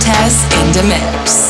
Bartes in the mix.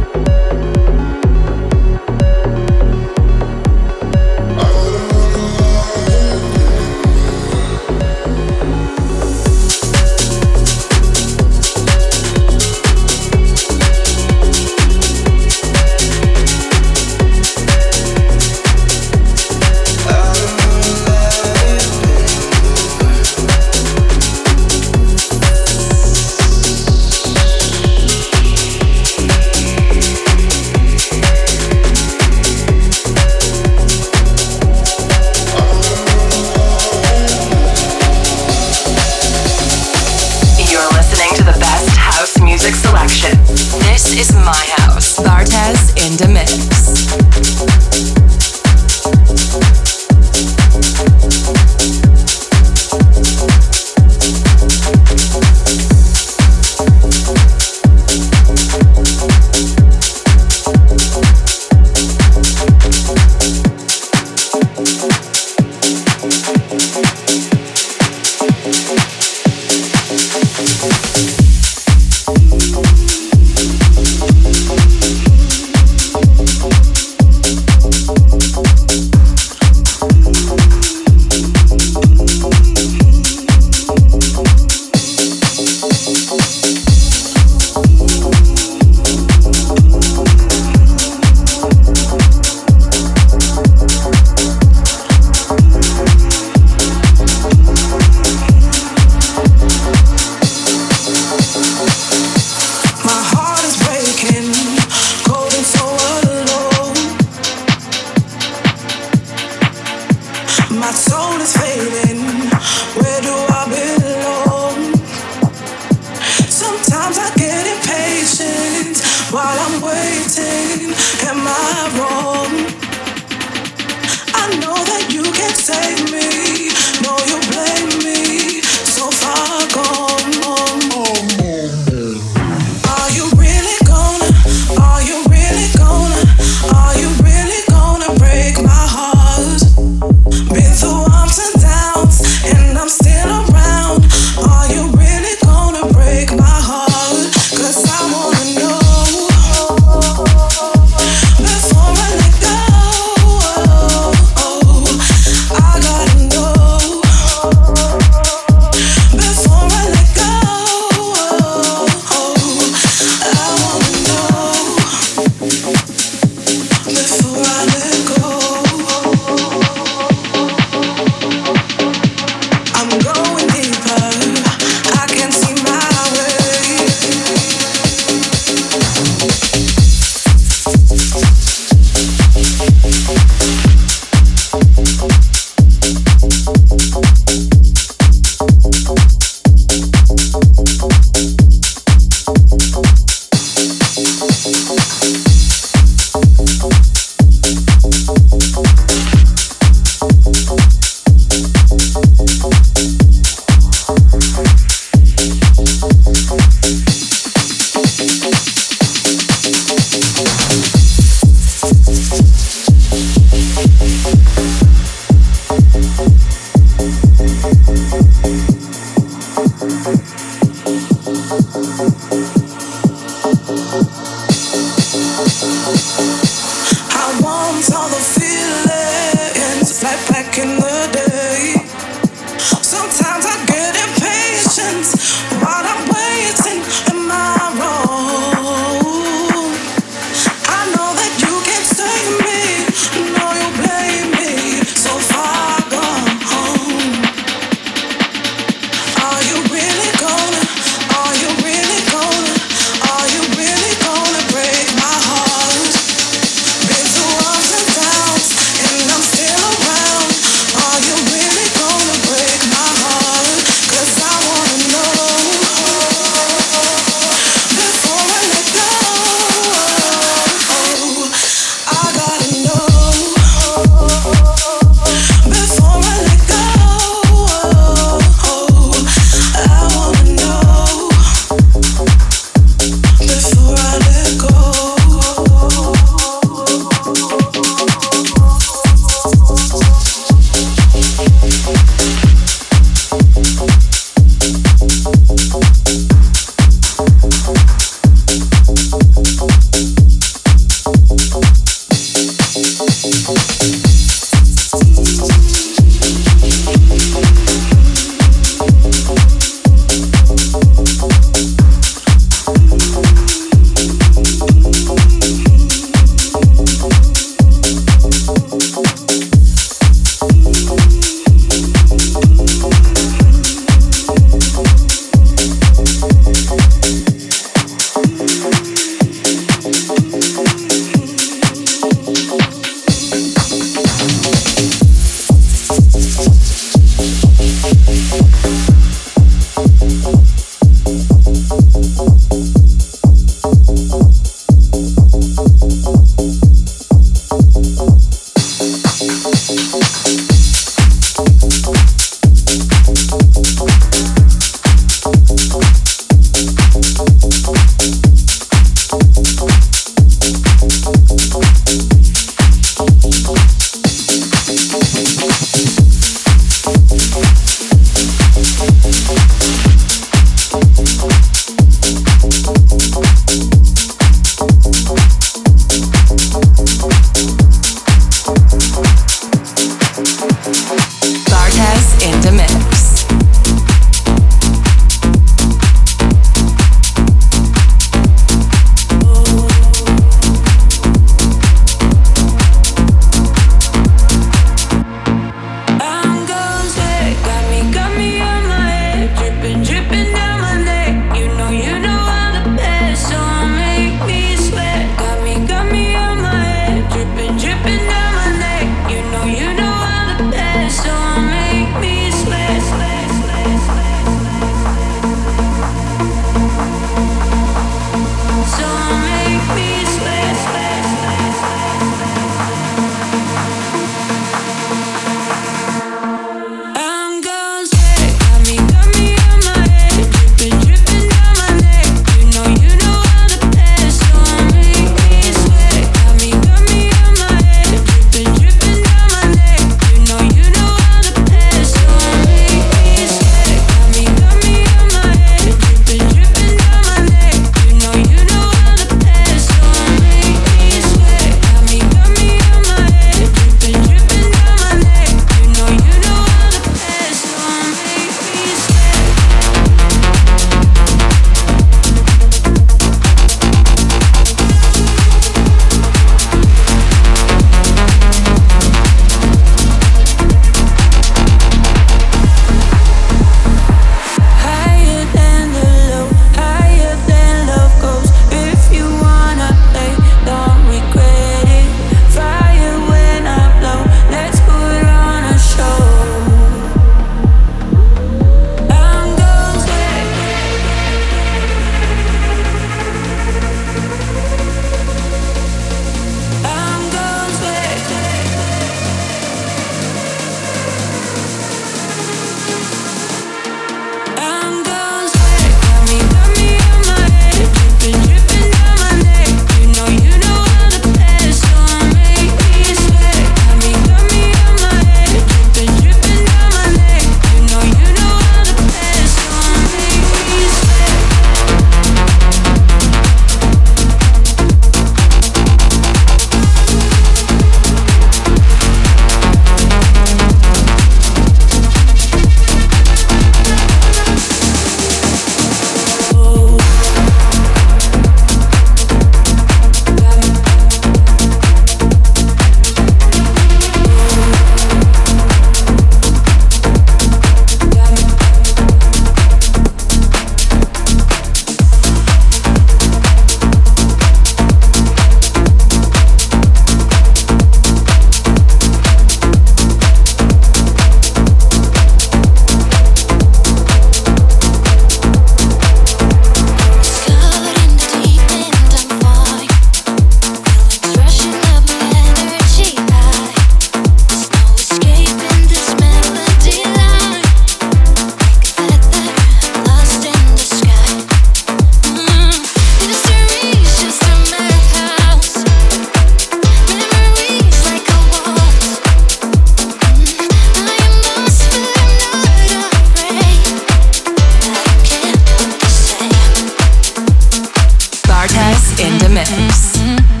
Bartes in the mix.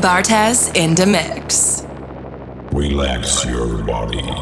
Bartes in the mix. Relax your body.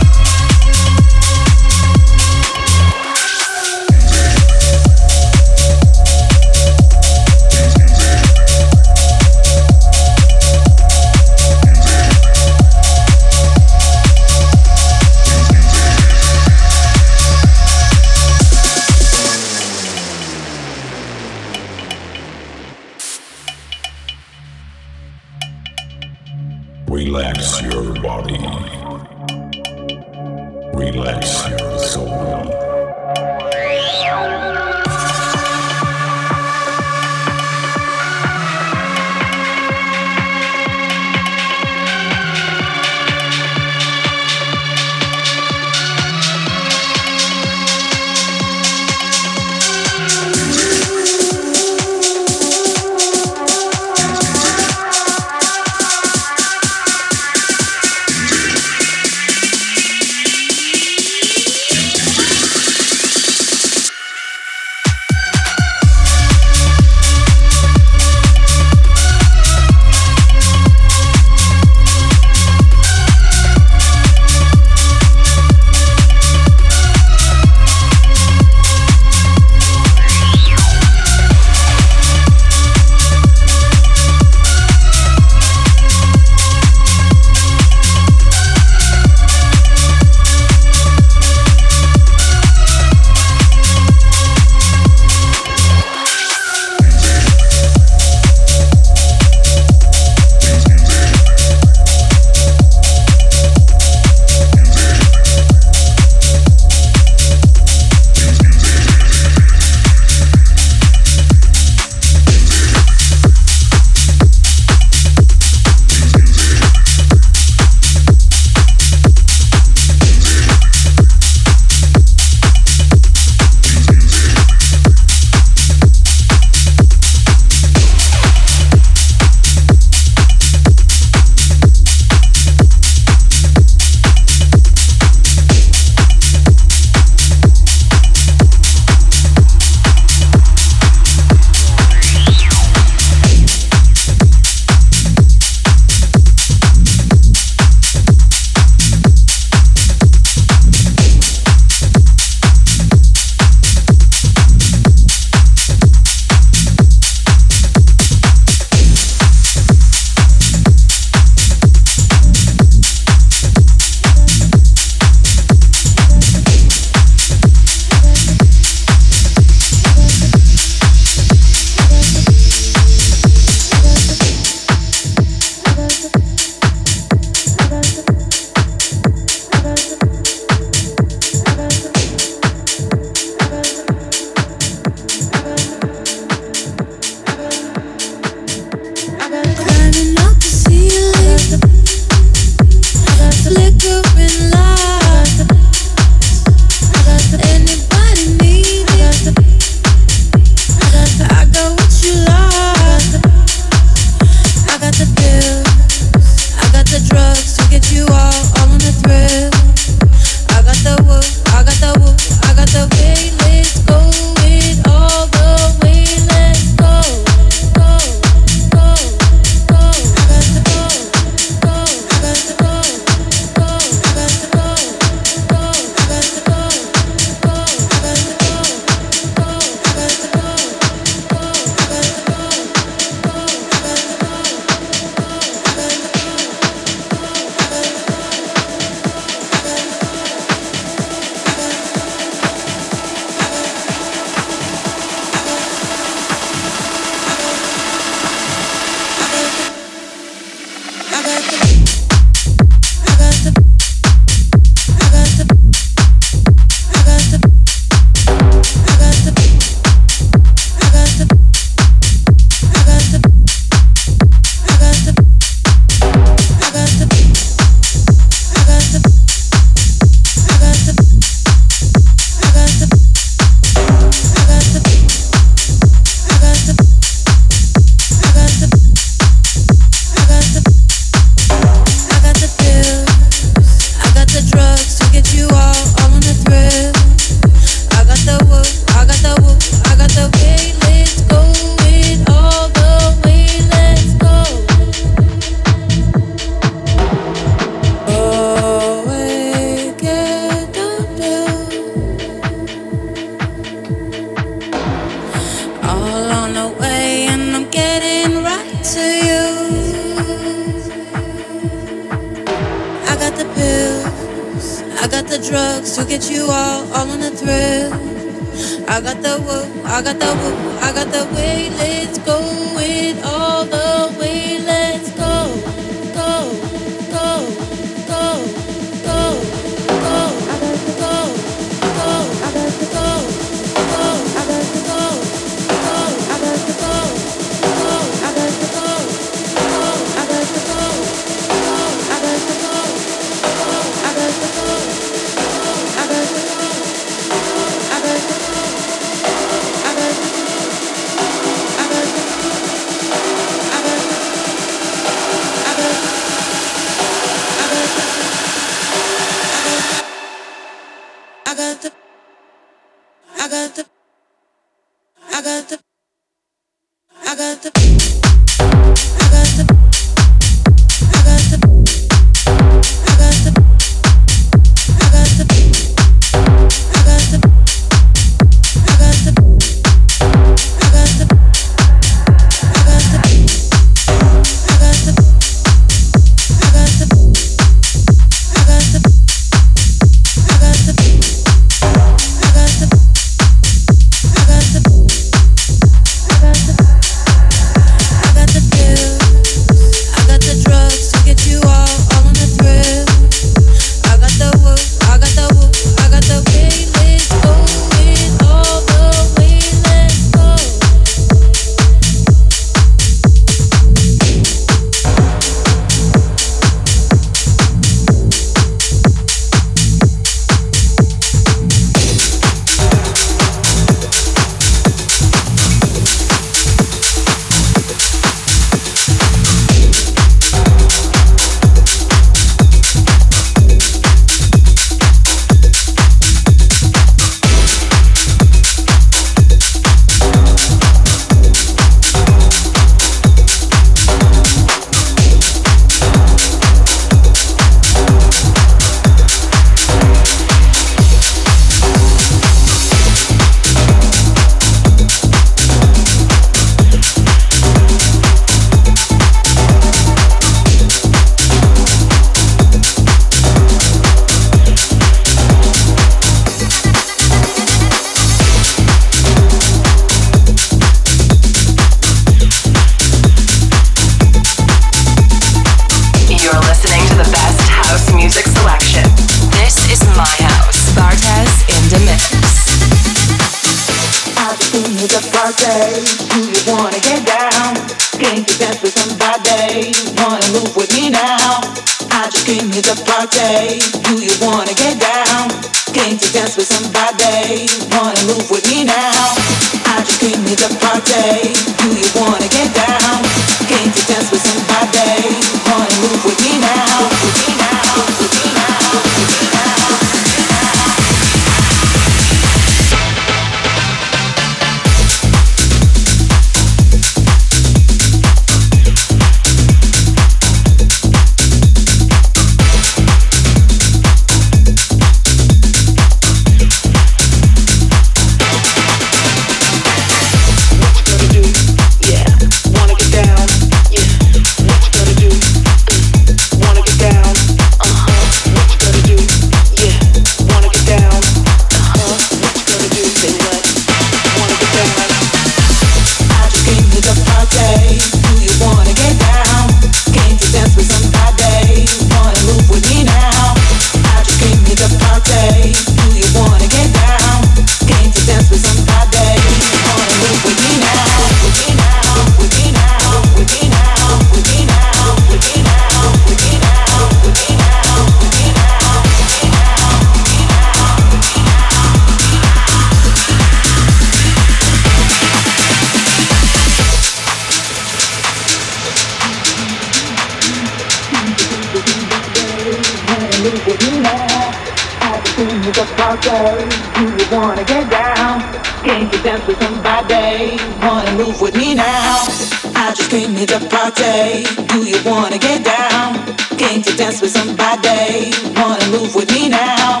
the party. Do you wanna get down? Came to dance with somebody. Wanna move with me now?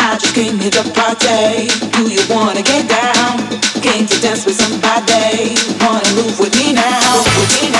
I just came to the party. Do you wanna get down? Came to dance with somebody. Wanna move with me now? With me now.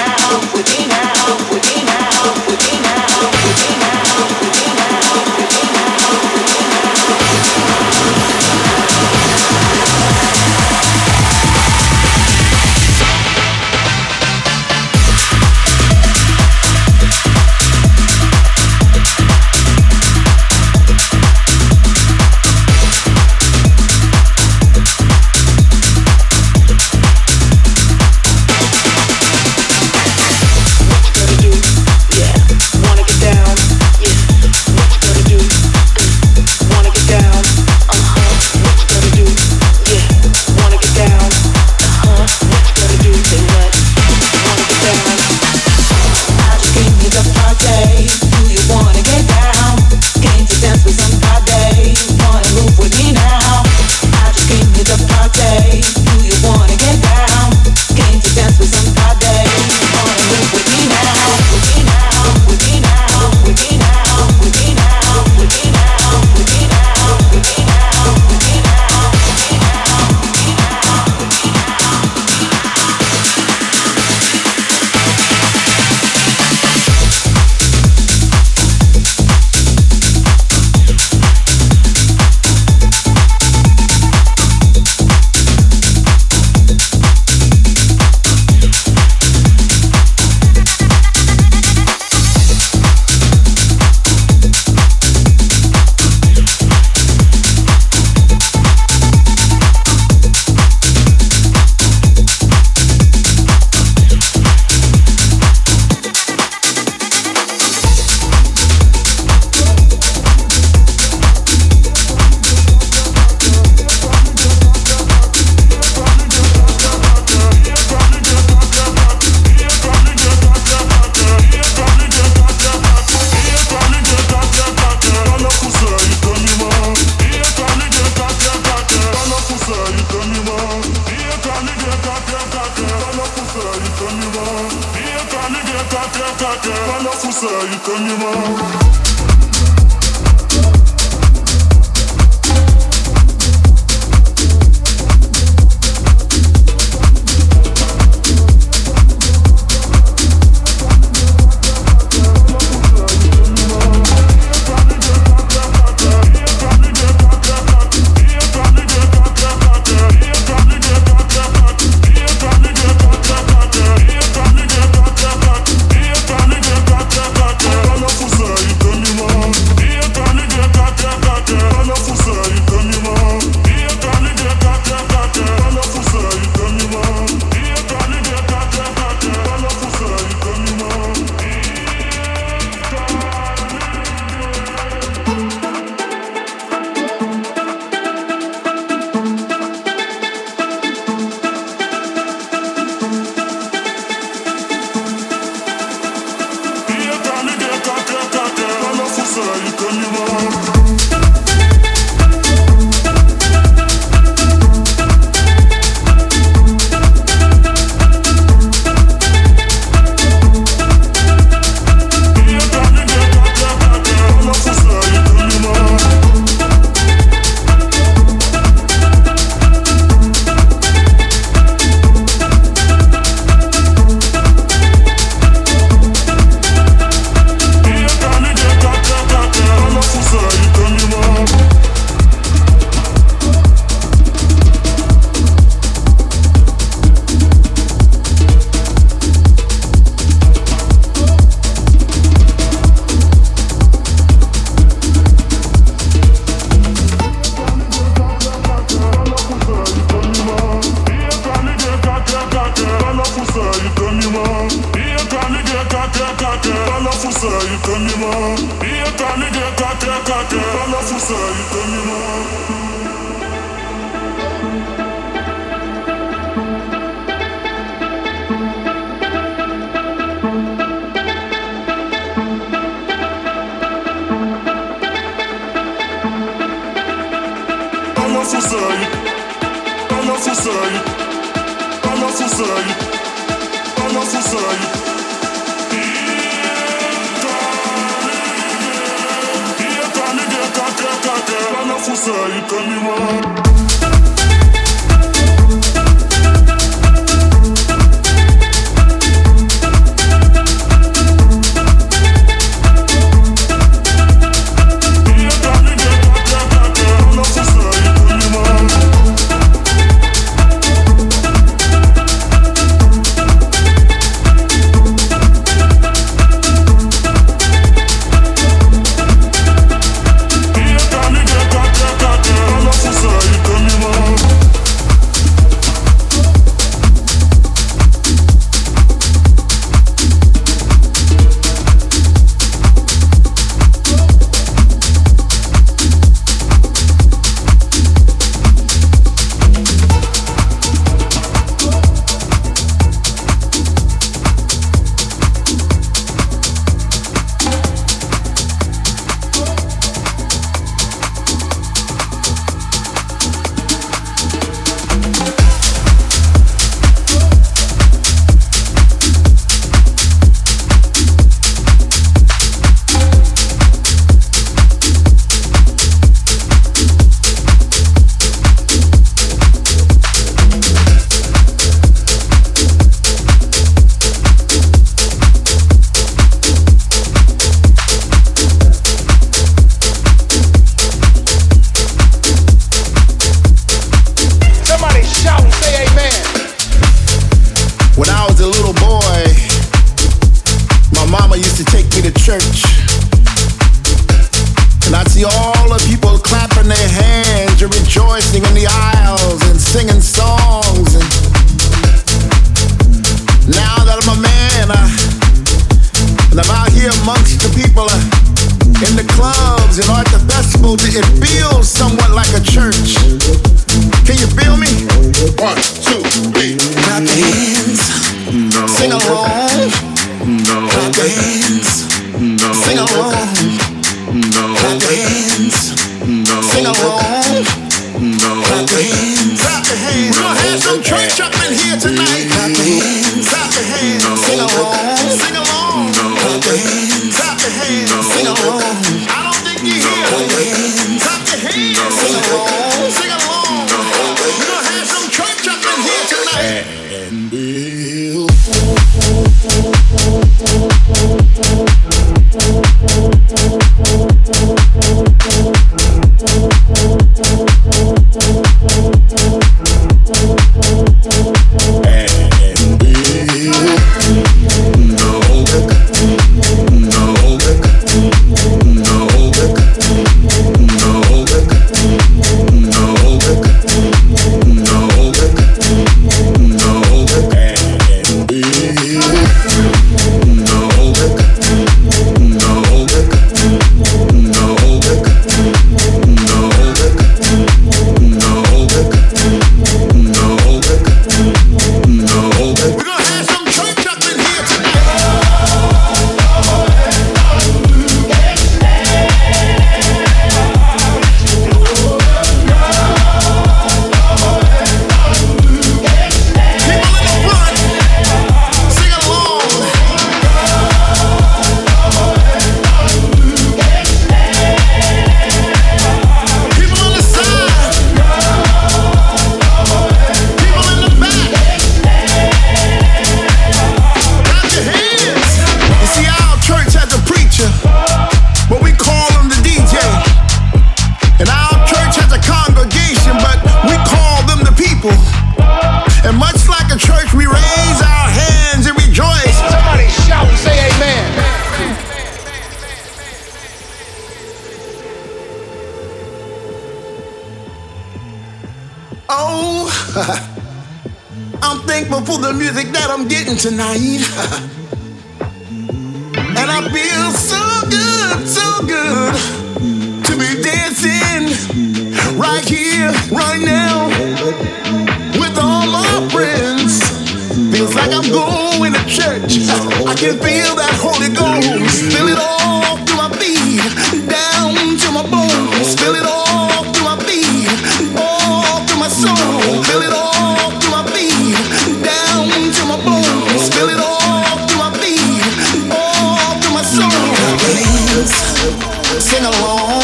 Sing along.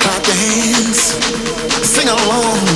Clap your hands, sing along.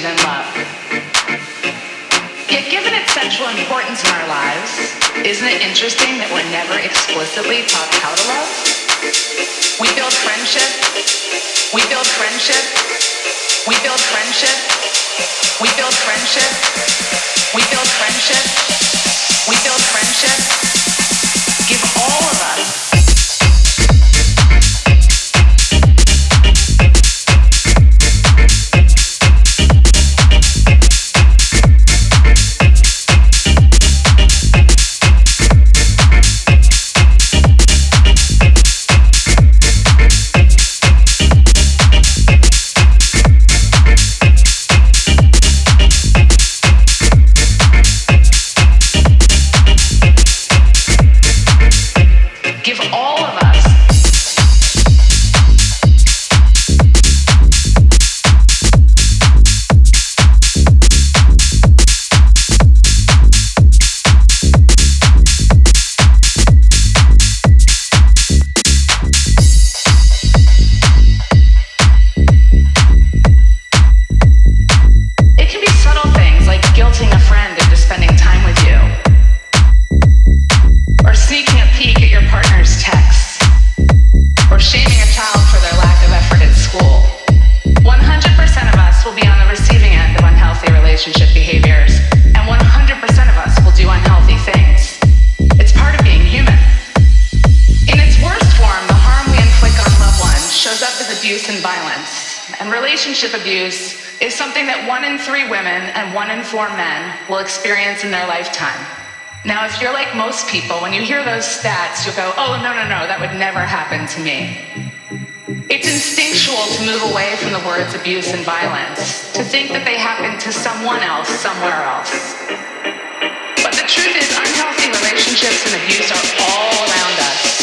Than love. Yet, given its central importance in our lives, isn't it interesting that we're never explicitly taught how to love? We build friendship, we build friendship, we build friendship, we build friendship, we build friendship, we build friendship. Give And relationship abuse is something that one in three women and one in four men will experience in their lifetime. Now, if you're like most people, when you hear those stats, you'll go, oh, no, no, no, that would never happen to me. It's instinctual to move away from the words abuse and violence, to think that they happen to someone else somewhere else. But the truth is, unhealthy relationships and abuse are all around us.